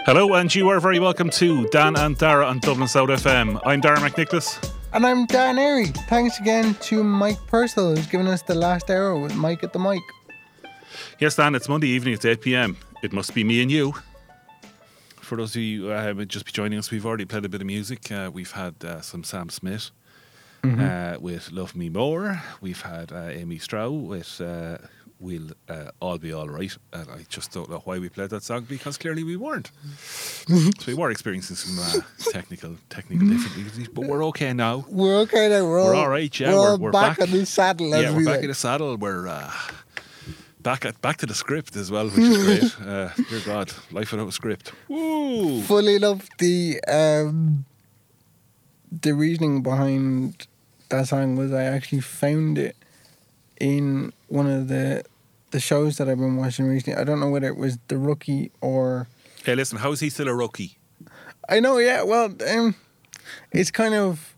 Hello, and you are very welcome to Dan and Dara on Dublin South FM. I'm Dara McNicholas. And I'm Dan Airy. Thanks again to Mike Purcell, who's given us the last hour with Mike at the mic. Yes, Dan, it's Monday evening, it's 8 pm. It must be me and you. For those of you who uh, would just be joining us, we've already played a bit of music. Uh, we've had uh, some Sam Smith uh, with Love Me More. We've had uh, Amy Strow with uh, We'll uh, All Be All Right. And I just don't know why we played that song because clearly we weren't. so we were experiencing some uh, technical technical difficulties, but we're okay now. We're okay now. We're, We're all, all right, yeah, We're, we're- we're back, back. on the saddle. yeah, we we're back in the saddle. We're uh, back at back to the script as well, which is great. Uh, dear God, life without a script. Woo! Fully love the um, the reasoning behind that song was I actually found it in one of the the shows that I've been watching recently. I don't know whether it was The Rookie or Hey, listen, how's he still a rookie? I know, yeah. Well, um, it's kind of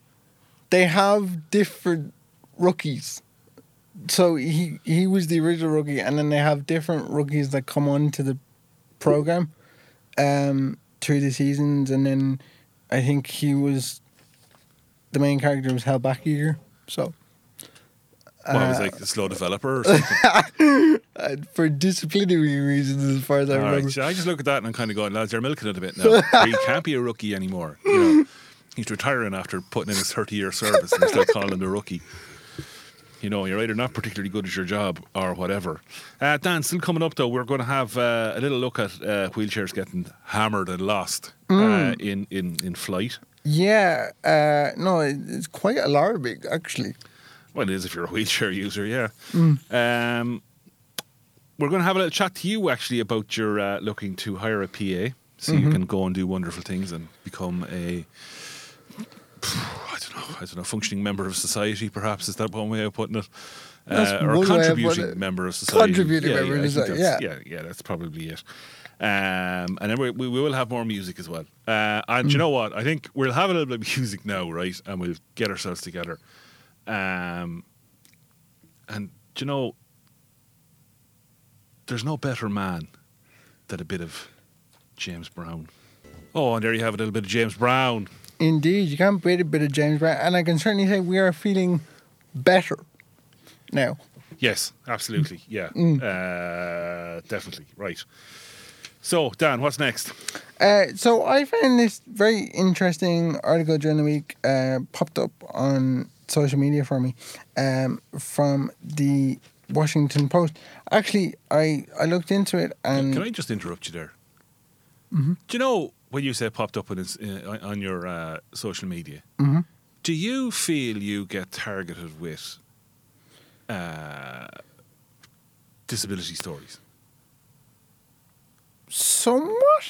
they have different rookies. So he he was the original rookie, and then they have different rookies that come on to the program um, through the seasons, and then I think he was the main character was Hal Backiger. So Well, I was like a slow developer or something. uh, for disciplinary reasons, as far as I All remember. right, so I just look at that and I'm kind of going, lads, you're milking it a bit now. he can't be a rookie anymore. You know, he's retiring after putting in his 30 year service and still calling him a rookie. You know, you're either not particularly good at your job or whatever. Uh, Dan, still coming up though, we're going to have uh, a little look at uh, wheelchairs getting hammered and lost uh, in, in, in flight. Yeah, uh, no, it's quite alarming actually. Well, it is if you're a wheelchair user, yeah. Um, we're going to have a little chat to you actually about your uh, looking to hire a PA so you can go and do wonderful things and become a I don't know, I don't know, functioning member of society. Perhaps is that one way of putting it, uh, or a of contributing member of society. Contributing yeah, member yeah, of I society, that's- yeah. yeah, yeah, that's probably it. Um, and then we, we will have more music as well. Uh, and you know what? I think we'll have a little bit of music now, right? And we'll get ourselves together. Um, and do you know, there's no better man than a bit of James Brown. Oh, and there you have a little bit of James Brown. Indeed, you can't beat a bit of James Brown, and I can certainly say we are feeling better now. Yes, absolutely. Yeah, uh, definitely. Right. So, Dan, what's next? Uh, so I found this very interesting article during the week uh, popped up on social media for me um, from the Washington Post. Actually, I, I looked into it and Can I just interrupt you there? Do you know when you say popped up on, his, uh, on your uh, social media? Mhm. Do you feel you get targeted with uh, disability stories? somewhat,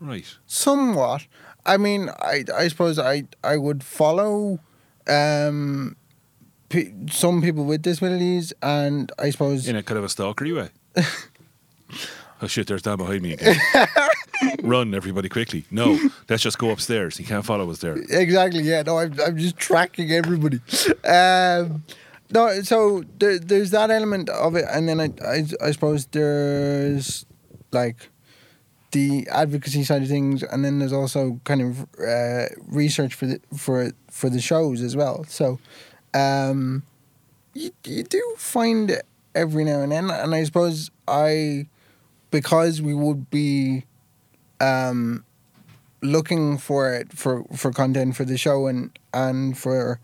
Right. somewhat. I mean, I I suppose I I would follow um, pe- some people with disabilities, and I suppose In a kind of a stalkery way. oh shit! There's Dan behind me again. Run, everybody, quickly! No, let's just go upstairs. He can't follow us there. Exactly. Yeah. No, I'm, I'm just tracking everybody. Um, no, so there, there's that element of it, and then I, I, I suppose there's like the advocacy side of things, and then there's also kind of uh, research for the for for the shows as well. So, um, you you do find it every now and then, and I suppose I because we would be um looking for it for for content for the show and and for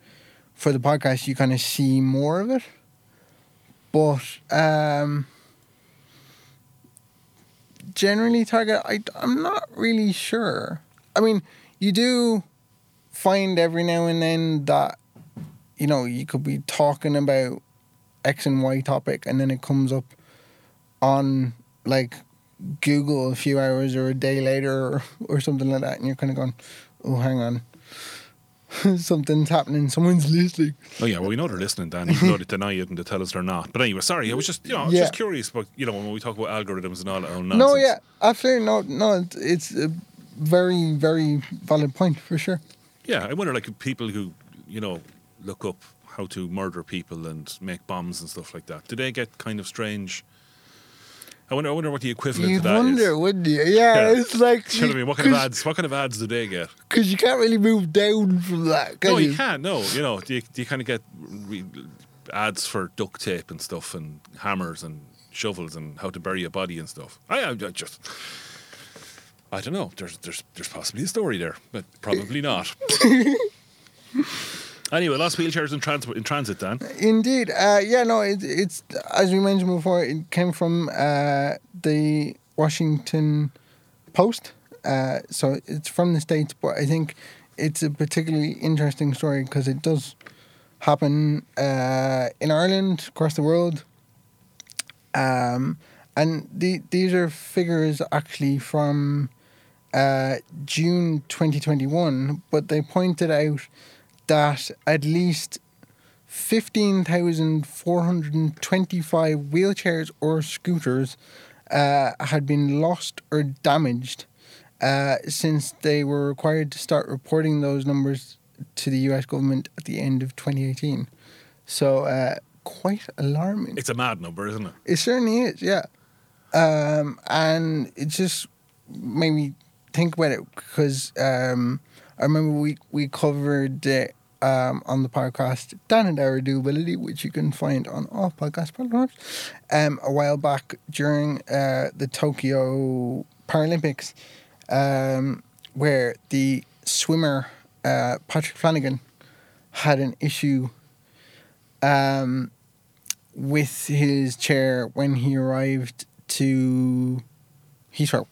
for the podcast you kind of see more of it but um generally target I, i'm not really sure. I mean you do find every now and then that you know you could be talking about x and y topic and then it comes up on like Google a few hours or a day later or, or something like that, and you're kind of going, "Oh, hang on, something's happening. Someone's listening." Oh yeah, well we know they're listening, Dan. Even though they deny it and they tell us they're not. But anyway, sorry, I was just you know Yeah. just curious about you know when we talk about algorithms and all that nonsense. No, yeah, absolutely, no, no. It's, it's a very, very valid point for sure. Yeah, I wonder like people who you know look up how to murder people and make bombs and stuff like that. Do they get kind of strange I wonder. I wonder what the equivalent of that is. You'd of that wonder, is. wouldn't you? Yeah, Yeah. it's like You know what I mean? What kind of ads? What kind of ads do they get? Because you can't really move down from that. Can no, you? you can't. No, you know, do you, do you kind of get re- ads for duct tape and stuff, and hammers and shovels, and how to bury a body and stuff? I, I, I just, I don't know. There's, there's, there's possibly a story there, but probably not. anyway, lost wheelchairs in transport in transit, Dan. Indeed. Uh, yeah, no, it, it's as we mentioned before. It came from uh, the Washington Post, uh, so it's from the states. But I think it's a particularly interesting story because it does happen uh, in Ireland, across the world. Um, and the, these are figures actually from uh, June 2021, but they pointed out that at least 15,425 wheelchairs or scooters uh, had been lost or damaged uh, since they were required to start reporting those numbers to the US government at the end of 2018. So, uh, quite alarming. It's a mad number, isn't it? It certainly is, yeah. Um, and it just made me think about it because um, I remember we, we covered it um, on the podcast Dan and Our Doability, which you can find on all podcast platforms, um, a while back during uh, the Tokyo Paralympics, um, where the swimmer uh, Patrick Flanagan had an issue um, with his chair when he arrived to Heathrow.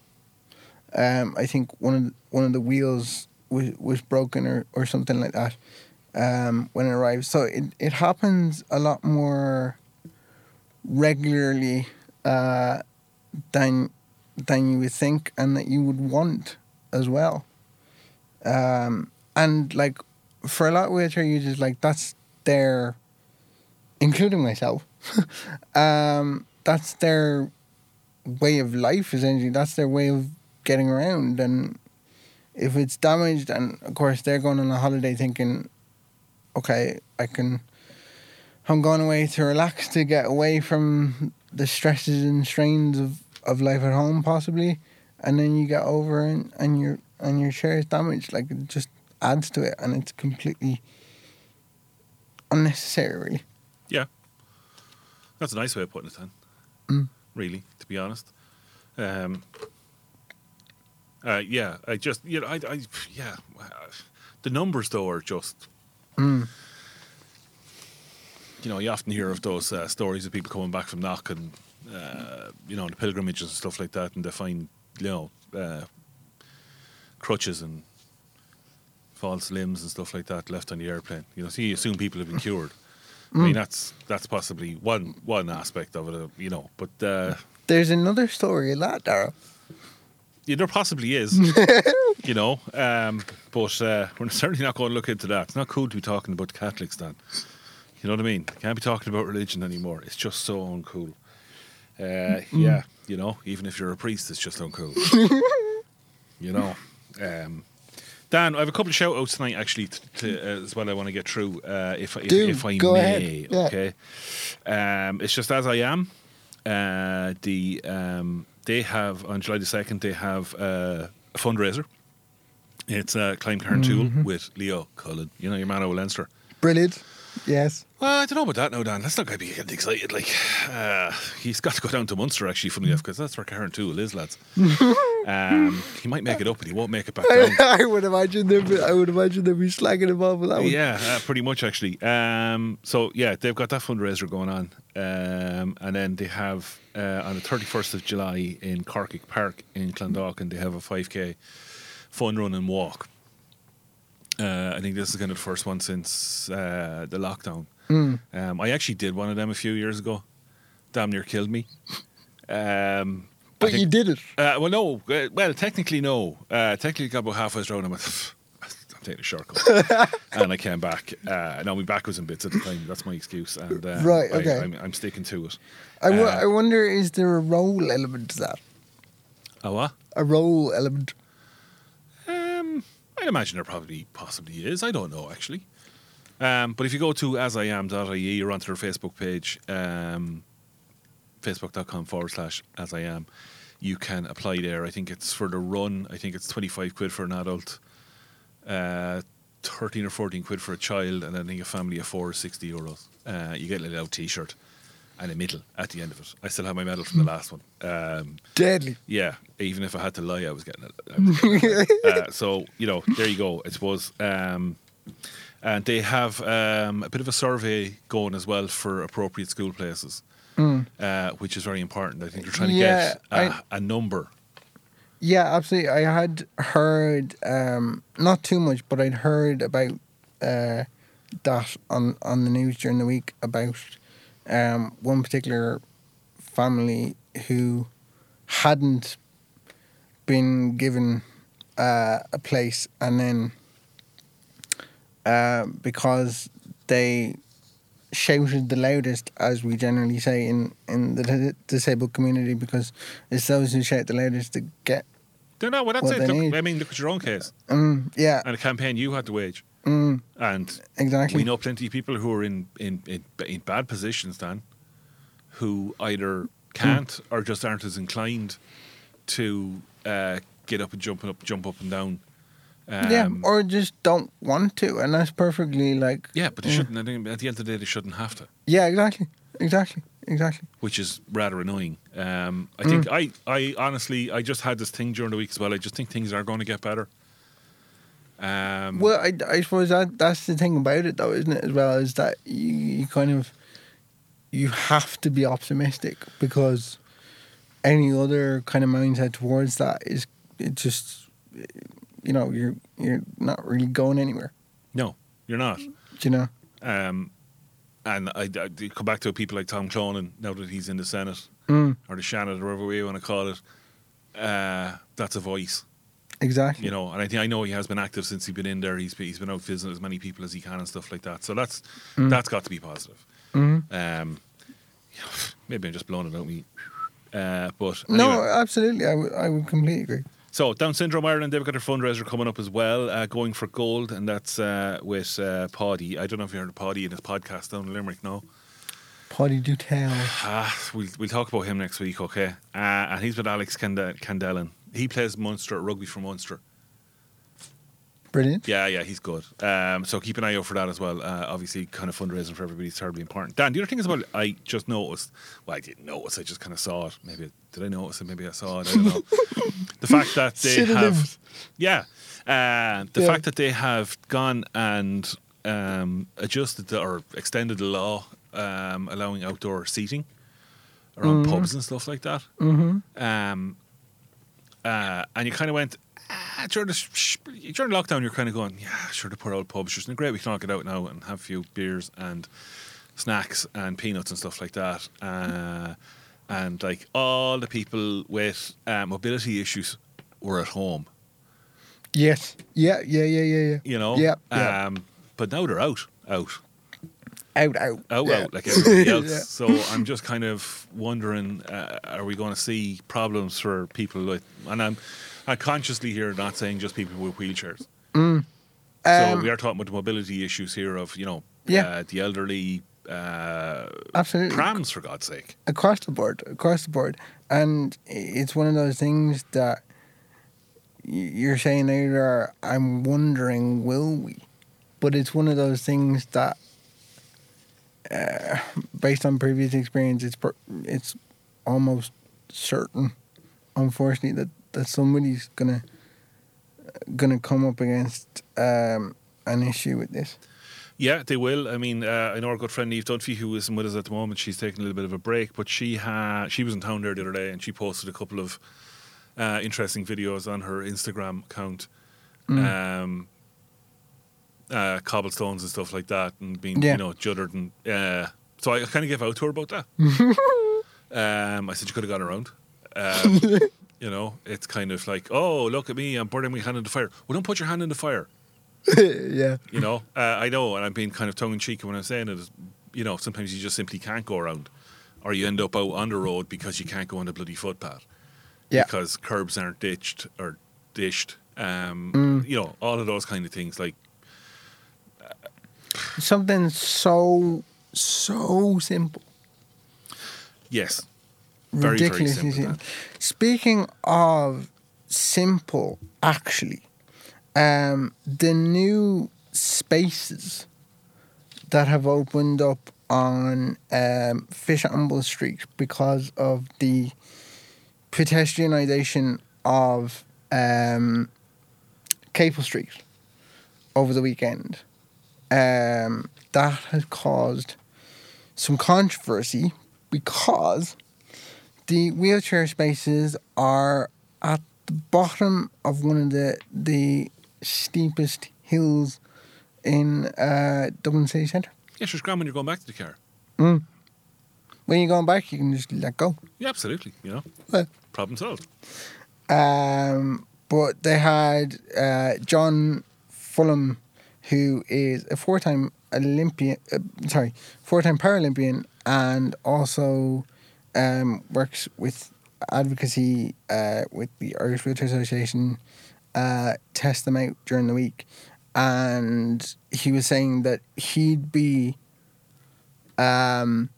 Um, I think one of the, one of the wheels was was broken or, or something like that um, when it arrives. So it, it happens a lot more regularly uh, than than you would think and that you would want as well. Um, and like for a lot of wheelchair users, like that's their, including myself, um, that's their way of life essentially. That's their way of getting around. And if it's damaged, and of course they're going on a holiday thinking, okay, I can. I'm going away to relax to get away from the stresses and strains of, of life at home, possibly, and then you get over and, and your and your chair is damaged. Like it just adds to it, and it's completely unnecessary. Really. Yeah, that's a nice way of putting it, Then, Mm. Really, to be honest. Um, uh, yeah, I just you know I, I yeah, the numbers though are just Mm. you know, you often hear of those uh, stories of people coming back from Knock and, uh, you know, the pilgrimages and stuff like that, and they find, you know, uh, crutches and false limbs and stuff like that left on the airplane. You know, so you assume people have been cured. I mean, that's that's possibly one one aspect of it, uh, you know, but uh, There's another story of that, Dara. Yeah, there possibly is, you know, um, but uh, we're certainly not going to look into that. It's not cool to be talking about Catholics, Dan. You know what I mean? Can't be talking about religion anymore. It's just so uncool. Uh, Yeah, you know, even if you're a priest, it's just uncool. you know. Um, Dan, I have a couple of shout outs tonight actually to, to, uh, as well I want to get through uh, if, if, Do, if I go may. ahead, yeah. Okay. Um, it's just as I am. Uh, the um, they have on July the second they have uh, a fundraiser. It's uh, Climb Carrauntoohil Mm-hmm. with Leo Cullen. You know your man Leinster. Brilliant. Yes. Well, I don't know about that now, Dan. Let's not get be getting excited. Like, uh, he's got to go down to Munster, actually, funny enough, because that's where Carrauntoohil is, lads. um, he might make it up, but he won't make it back down. I would imagine them. I would imagine them be slagging him off with that one. Yeah, uh, pretty much actually. Um, so yeah, they've got that fundraiser going on, um, and then they have uh, on the thirty first of July in Corkagh Park in Clondalkin, they have a five k fun run and walk. Uh, I think this is kind of the first one since uh, the lockdown. Mm. Um, I actually did one of them a few years ago. Damn near killed me. Um, But think- you did it. uh, well, no. Uh, well, technically, no. Uh, technically, got about halfway through, and I went, I'm taking a shortcut. and I came back. Uh, no, my back was in bits at the time. That's my excuse. And uh, Right, okay. I'm, I'm sticking to it. I, I wonder, is there a role element to that? Oh, what? A role element. I'd imagine there probably possibly is. I don't know, actually. Um, but if you go to asiam.ie or onto their Facebook page, um, facebook.com forward slash asIam, You can apply there. I think it's for the run. I think it's 25 quid for an adult, uh, 13 or 14 quid for a child, and I think a family of four is 60 euros. Uh, you get a little t shirt and a medal at the end of it. I still have my medal from the last one. Um, Deadly. yeah, even if I had to lie, I was getting it. Was getting it. uh, so you know, there you go. I suppose, um, and they have um, a bit of a survey going as well for appropriate school places, uh, which is very important. I think they're trying to Mm. Yeah, get a, I- a number. Yeah, absolutely. I had heard, um, not too much, but I'd heard about uh, that on, on the news during the week about um, one particular family who hadn't been given uh, a place, and then uh, because they shouted the loudest, as we generally say in, in the disabled community, because it's those who shout the loudest that get. No, no, well, that's What it. Look. I mean, look at your own case Mm, yeah, and a campaign you had to wage, mm, and exactly. we know plenty of people who are in in, in, in bad positions, Dan, who either can't or just aren't as inclined to uh, get up and jump up, jump up and down. Um, yeah, or just don't want to, and that's perfectly like. yeah, but they yeah. shouldn't. I think at the end of the day, they shouldn't have to, Yeah, exactly, exactly, exactly. which is rather annoying. Um, I Mm. think I, I honestly, I just had this thing during the week as well. I just think things are going to get better. Um, Well, I, I suppose that that's the thing about it, though, isn't it? As well is that you, you kind of you have to be optimistic because any other kind of mindset towards that is it just you know you're you're not really going anywhere. no, you're not. Do you know? Um, and I, I come back to people like Tom Clonan now that he's in the Senate Mm, or the Shannon, or whatever way you want to call it. Uh, that's a voice, exactly. you know. And I think I know he has been active since he's been in there. He's been, he's been out visiting as many people as he can and stuff like that. So that's Mm. that's got to be positive. Mhm. Um, maybe I'm just blowing it out me. Uh, but No, absolutely. I would I would completely agree. So Down Syndrome Ireland, they've got their fundraiser coming up as well, uh, going for gold, and that's uh, with uh, Paddy. I don't know if you heard of Paddy in his podcast down in Limerick, no? Potty do tell. Ah, we'll, we'll talk about him next week, okay? Uh, and he's with Alex Cande- Kendellen. He plays Munster, rugby for Munster. Brilliant. Yeah, yeah, he's good. Um, so keep an eye out for that as well. Uh, obviously, kind of fundraising for everybody is terribly important. Dan, the other thing is about I just noticed. Well, I didn't notice. I just kind of saw it. Maybe did I notice it? Maybe I saw it. I don't know. the fact that they have, yeah, uh, the Yeah. fact that they have gone and um, adjusted the, or extended the law um, allowing outdoor seating around pubs and stuff like that. Mm-hmm. Um, uh, and you kind of went ah, during the sh- during lockdown. You're kind of going, yeah, sure, the poor old pubs. Isn't it great? We can all get out now and have a few beers and snacks and peanuts and stuff like that. Uh, and like all the people with uh, mobility issues were at home, Yes. Yeah. Yeah. Yeah. Yeah. Yeah. you know. Yeah. yeah. Um, but now they're out, out, out. Out. out, yeah. out, like everybody else. Yeah. So I'm just kind of wondering, uh, are we going to see problems for people with? And I'm, I'm consciously here not saying just people with wheelchairs. so Um, we are talking about the mobility issues here of you know, Yeah. uh, the elderly, uh, Absolutely. prams for God's sake. across the board, across the board, and it's one of those things that you're saying there. I'm wondering, will we? But it's one of those things that, uh, based on previous experience, it's per- it's almost certain, unfortunately, that that somebody's gonna gonna come up against um, an issue with this. Yeah, they will. I mean, uh, I know our good friend Eve Dunphy, who isn't with us at the moment. She's taking a little bit of a break, but she ha- she was in town there the other day, and she posted a couple of uh, interesting videos on her Instagram account, um, uh, cobblestones and stuff like that, and being Yeah. you know juddered and uh, so I kind of gave out to her about that. um, I said you could have gone around. Um, you know, it's kind of like, oh, look at me, I'm burning my hand in the fire. Well, don't put your hand in the fire. yeah. You know, uh, I know, and I'm being kind of tongue in cheek when I'm saying it. Is, you know, sometimes you just simply can't go around, or you end up out on the road because you can't go on the bloody footpath. Yeah. Because curbs aren't ditched or dished. Um, Mm. You know, all of those kind of things. Like, Something so so simple. yes, Very, very simple. Speaking of simple, actually, um, the new spaces that have opened up on um, Fishamble Street because of the pedestrianisation of um, Capel Street over the weekend. Um, that has caused some controversy because the wheelchair spaces are at the bottom of one of the the steepest hills in uh, Dublin city centre. Yeah, sure, it's grand when you're going back to the car. When you're going back, you can just let go. Yeah, absolutely. You know, Well, problem solved. Um, but they had uh, John Fulham, who is a four-time Olympian, uh, sorry, four-time Paralympian, and also um, works with advocacy uh, with the Irish Wheelchair Association. Uh, test them out during the week, and he was saying that he'd be um,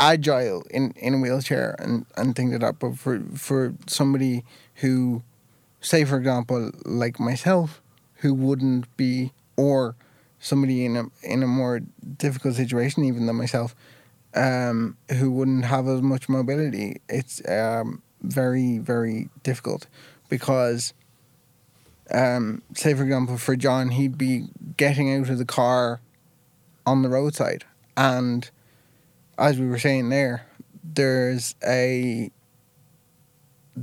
agile in, in a wheelchair and, and things like that. But for for somebody who, say for example, like myself, who wouldn't be, or somebody in a in a more difficult situation even than myself, um, who wouldn't have as much mobility, it's um, very very difficult because. Um, say for example, for John, he'd be getting out of the car on the roadside, and as we were saying there, there's a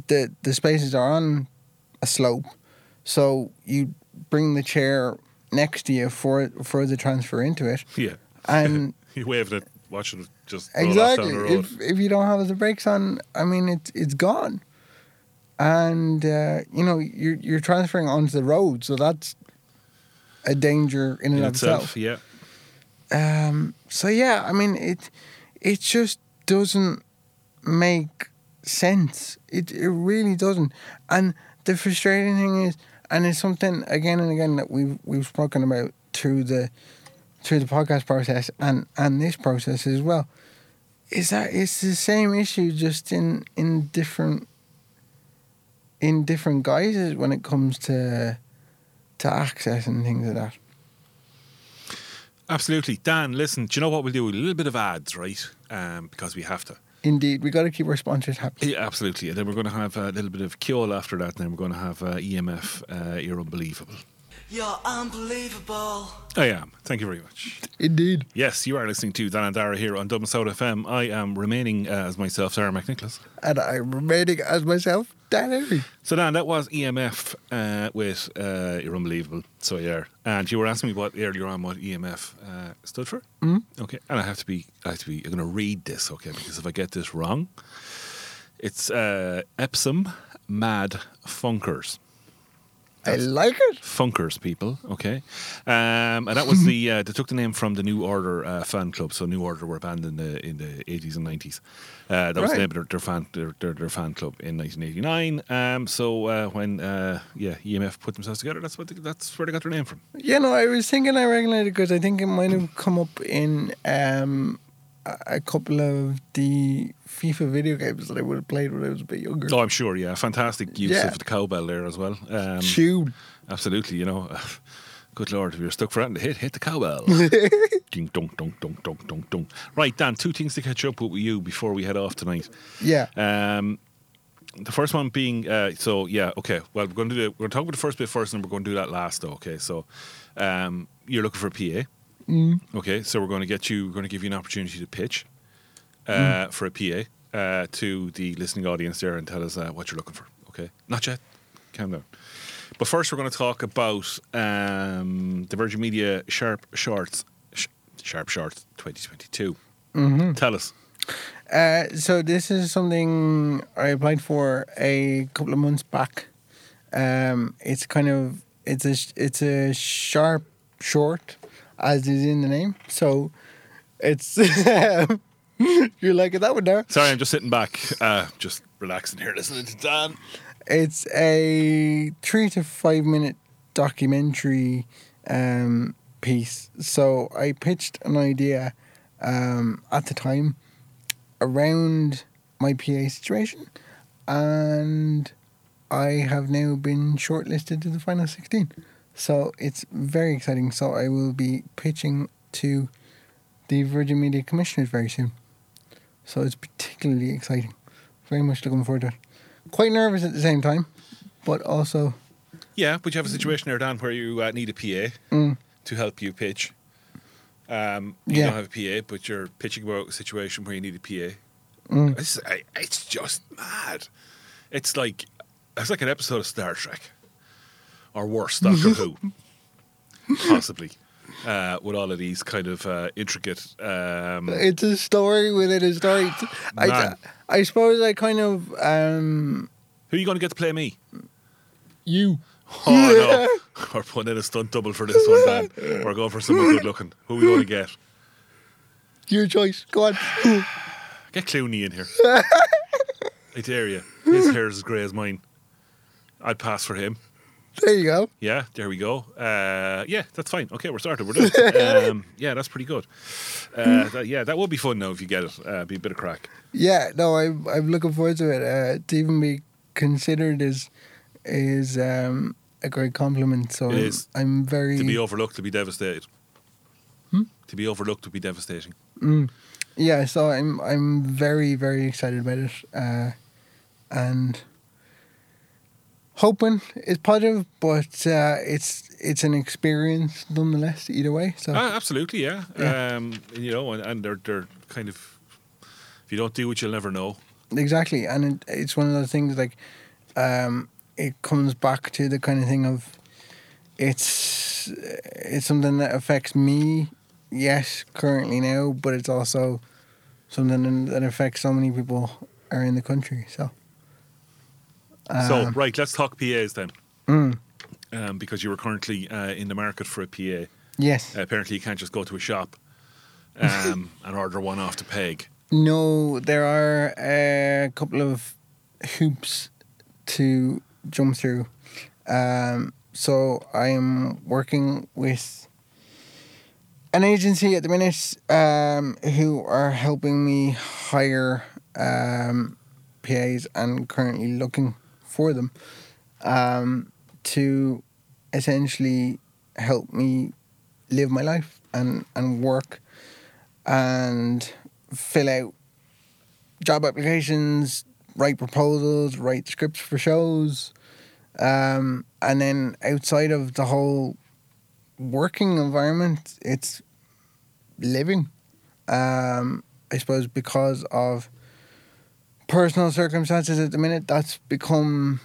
the the spaces are on a slope, so you bring the chair next to you for for the transfer into it, Yeah. and you waved it, watching it just roll off down exactly the road. if if you don't have the brakes on, I mean it's it's gone, and uh, you know you're you're transferring onto the road, so that's a danger in and in of itself, itself. yeah. Um, so yeah, I mean it it just doesn't make sense. It it really doesn't. And the frustrating thing is and it's something again and again that we've we've spoken about through the through the podcast process and, and this process as well. Is that it's the same issue just in in different in different guises when it comes to to access and things like that. Absolutely. Dan, listen, do you know what we'll do? A little bit of ads, right? Um, because we have to. Indeed, we got to keep our sponsors happy. Yeah, absolutely. And then we're going to have a little bit of Kjol after that, and then we're going to have uh, EMF. Uh, you're unbelievable. You're unbelievable. I am. Thank you very much. Indeed. Yes, you are listening to Dan and Dara here on Dublin South FM. I am remaining uh, as myself, Dara McNicholas. And I'm remaining as myself, So, Dan, that was EMF uh, with uh, You're Unbelievable. So, yeah. And you were asking me what earlier on what EMF uh, stood for. Mm. Okay. And I have to be, I have to be, I'm going to read this, okay? Because if I get this wrong, it's uh, Epsom Mad Funkers. I like it. Funkers people, okay, um, and that was the uh, they took the name from the New Order uh, fan club. So New Order were banned in the in the eighties and nineties. Uh, that was the name of their, their fan their, their, their fan club in nineteen eighty nine. Um, so uh, when uh, yeah EMF put themselves together, that's what they, that's where they got their name from. Yeah, no, I was thinking I recognized it because I think it might have come up in um, a couple of the FIFA video games that I would have played when I was a bit younger. Oh, I'm sure. Yeah, fantastic use Yeah. of the cowbell there as well. Um, Tune. Absolutely, you know. Good lord, if you're stuck for that, hit hit the cowbell. ding dong dong dong dong dong dong. Right, Dan. Two things to catch up with you before we head off tonight. Yeah. Um, the first one being uh, so yeah okay. Well, we're going to do we're going to talk about the first bit first, and we're going to do that last. Though, okay. So um, you're looking for a PA. Mm. Okay, so we're going to get you. We're going to give you an opportunity to pitch uh, for a PA uh, to the listening audience there and tell us uh, what you're looking for. Okay, not yet. Calm down. But first, we're going to talk about um, the Virgin Media Sharp Shorts, Sh- Sharp Shorts 2022. Mm-hmm. Tell us. Uh, so this is something I applied for a couple of months back. Um, it's kind of it's a it's a sharp short, as is in the name. So it's you're liking that one there. Sorry, I'm just sitting back, uh, just relaxing here, listening to Dan. It's a three to five minute documentary um, piece. So I pitched an idea um, at the time around my PA situation, and I have now been shortlisted to the final sixteen. So it's very exciting. So I will be pitching to the Virgin Media Commissioners very soon. So it's particularly exciting. Very much looking forward to it. Quite nervous at the same time, but also Yeah, but you have a situation there, Dan, where you uh, need a PA Mm. to help you pitch. Um, you Yeah. don't have a PA, but you're pitching about a situation where you need a PA. Mm. It's, it's just mad. It's like it's like an episode of Star Trek, or worse, Doctor Who, possibly. Uh, with all of these kind of uh, intricate, um, it's a story within a story. I, Man. I suppose I kind of um who are you going to get to play me? you. Oh no, we're putting in a stunt double for this one, Dan. We're going for someone good looking. Who are we going to get? Your choice. Go on. Get Clooney in here. I dare you. His hair is as grey as mine. I'd pass for him. There you go. Yeah, there we go. Uh, yeah, that's fine. Okay, we're started. We're done. um, yeah, that's pretty good. Uh, that, yeah, that would be fun now if you get it. Uh, be a bit of crack. Yeah, no, I'm I'm looking forward to it. Uh, to even be considered is is um, a great compliment. So It I'm. I'm very To be overlooked, to be devastated. Hmm? To be overlooked would be devastating. yeah. So I'm I'm very very excited about it, uh, and hoping it's positive, but uh, it's it's an experience nonetheless. Either way, so Ah, absolutely, yeah. Yeah. Um, you know, and, and they're they're kind of. If you don't do it, you'll never know. exactly, and it, it's one of those things like um, it comes back to the kind of thing of it's it's something that affects me, yes, currently now, but it's also something that affects so many people are in the country. So, so, Um, right, let's talk PAs then. mm, Um, because you were currently uh, in the market for a PA. yes, Uh, apparently, you can't just go to a shop um, and order one off the peg. no, there are a couple of hoops to jump through. Um, so I'm working with an agency at the minute um, who are helping me hire um, PAs and currently looking for them um, to essentially help me live my life and, and work and fill out job applications, write proposals, write scripts for shows. Um, and then outside of the whole working environment, it's living. Um, I suppose because of personal circumstances at the minute, that's become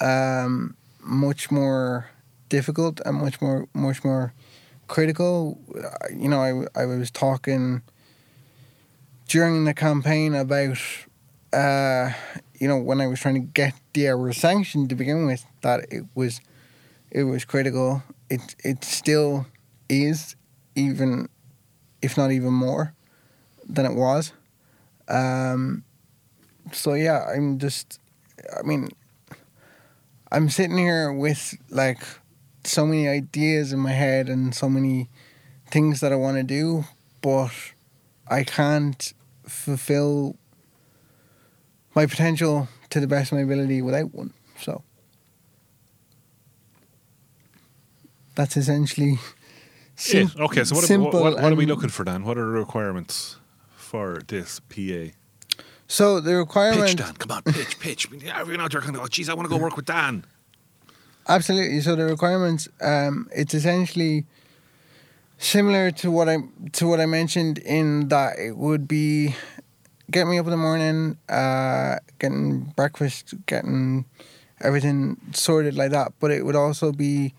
um, much more difficult and much more much more critical. You know, I I was talking during the campaign about uh, you know when I was trying to get the hour sanctioned to begin with that it was it was critical. It it still is even if not even more than it was. Um, so yeah, I'm just I mean I'm sitting here with like so many ideas in my head and so many things that I want to do, but I can't fulfill my potential to the best of my ability without one. So that's essentially sim-. Okay, so what, are, simple what, what, what are we looking for, Dan? What are the requirements for this PA? So the requirement, Pitch, Dan. Come on, pitch, pitch. Yeah, we're not going to go, geez, I want to go work with Dan. absolutely. So the requirements, um, it's essentially similar to what I to what I mentioned in that it would be getting me up in the morning, uh, getting breakfast, getting everything sorted like that. But it would also be,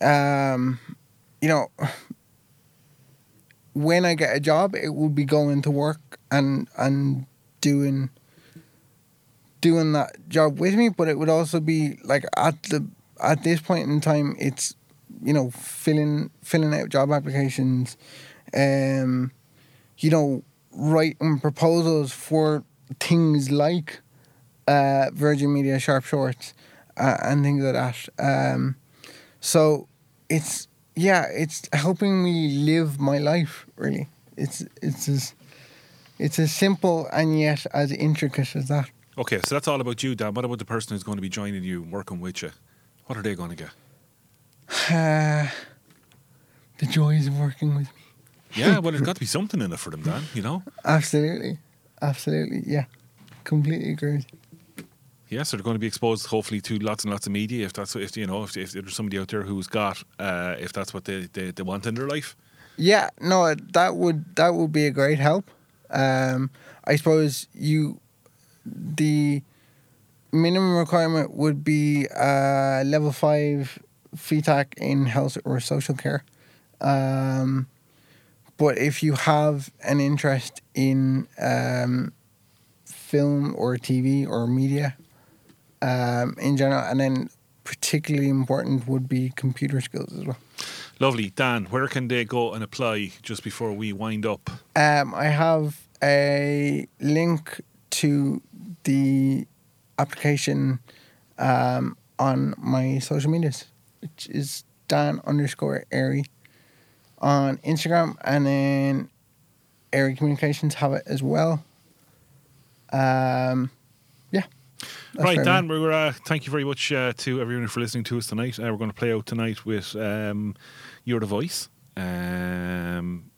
um, you know, when I get a job, it would be going to work and and doing doing that job with me. But it would also be like at the at this point in time, it's you know filling filling out job applications, um, you know writing proposals for things like uh, Virgin Media Sharp Shorts uh, and things like that. Um, so it's yeah, it's helping me live my life. Really, it's it's as It's as simple and yet as intricate as that. Okay, so that's all about you, Dan. What about the person who's going to be joining you, working with you? What are they going to get? Uh, the joys of working with me. Yeah, well, there's got to be something in it for them, Dan. You know. Absolutely. Absolutely. Yeah. Completely agree. Yeah, so they're going to be exposed, hopefully, to lots and lots of media. If that's if you know, if, if there's somebody out there who's got, uh, if that's what they, they, they want in their life. Yeah, no, that would that would be a great help. Um, I suppose you, the minimum requirement would be uh, level five FETAC in health or social care. Um, but if you have an interest in um, film or TV or media um, in general, and then particularly important would be computer skills as well. Lovely, Dan. Where can they go and apply just before we wind up? Um, I have a link to the application um, on my social medias, which is Dan underscore Airy on Instagram, and then Airy Communications have it as well. Um. That's right, Dan. We're uh, thank you very much uh, to everyone for listening to us tonight. Uh, we're going to play out tonight with um, "You're the Voice." Um,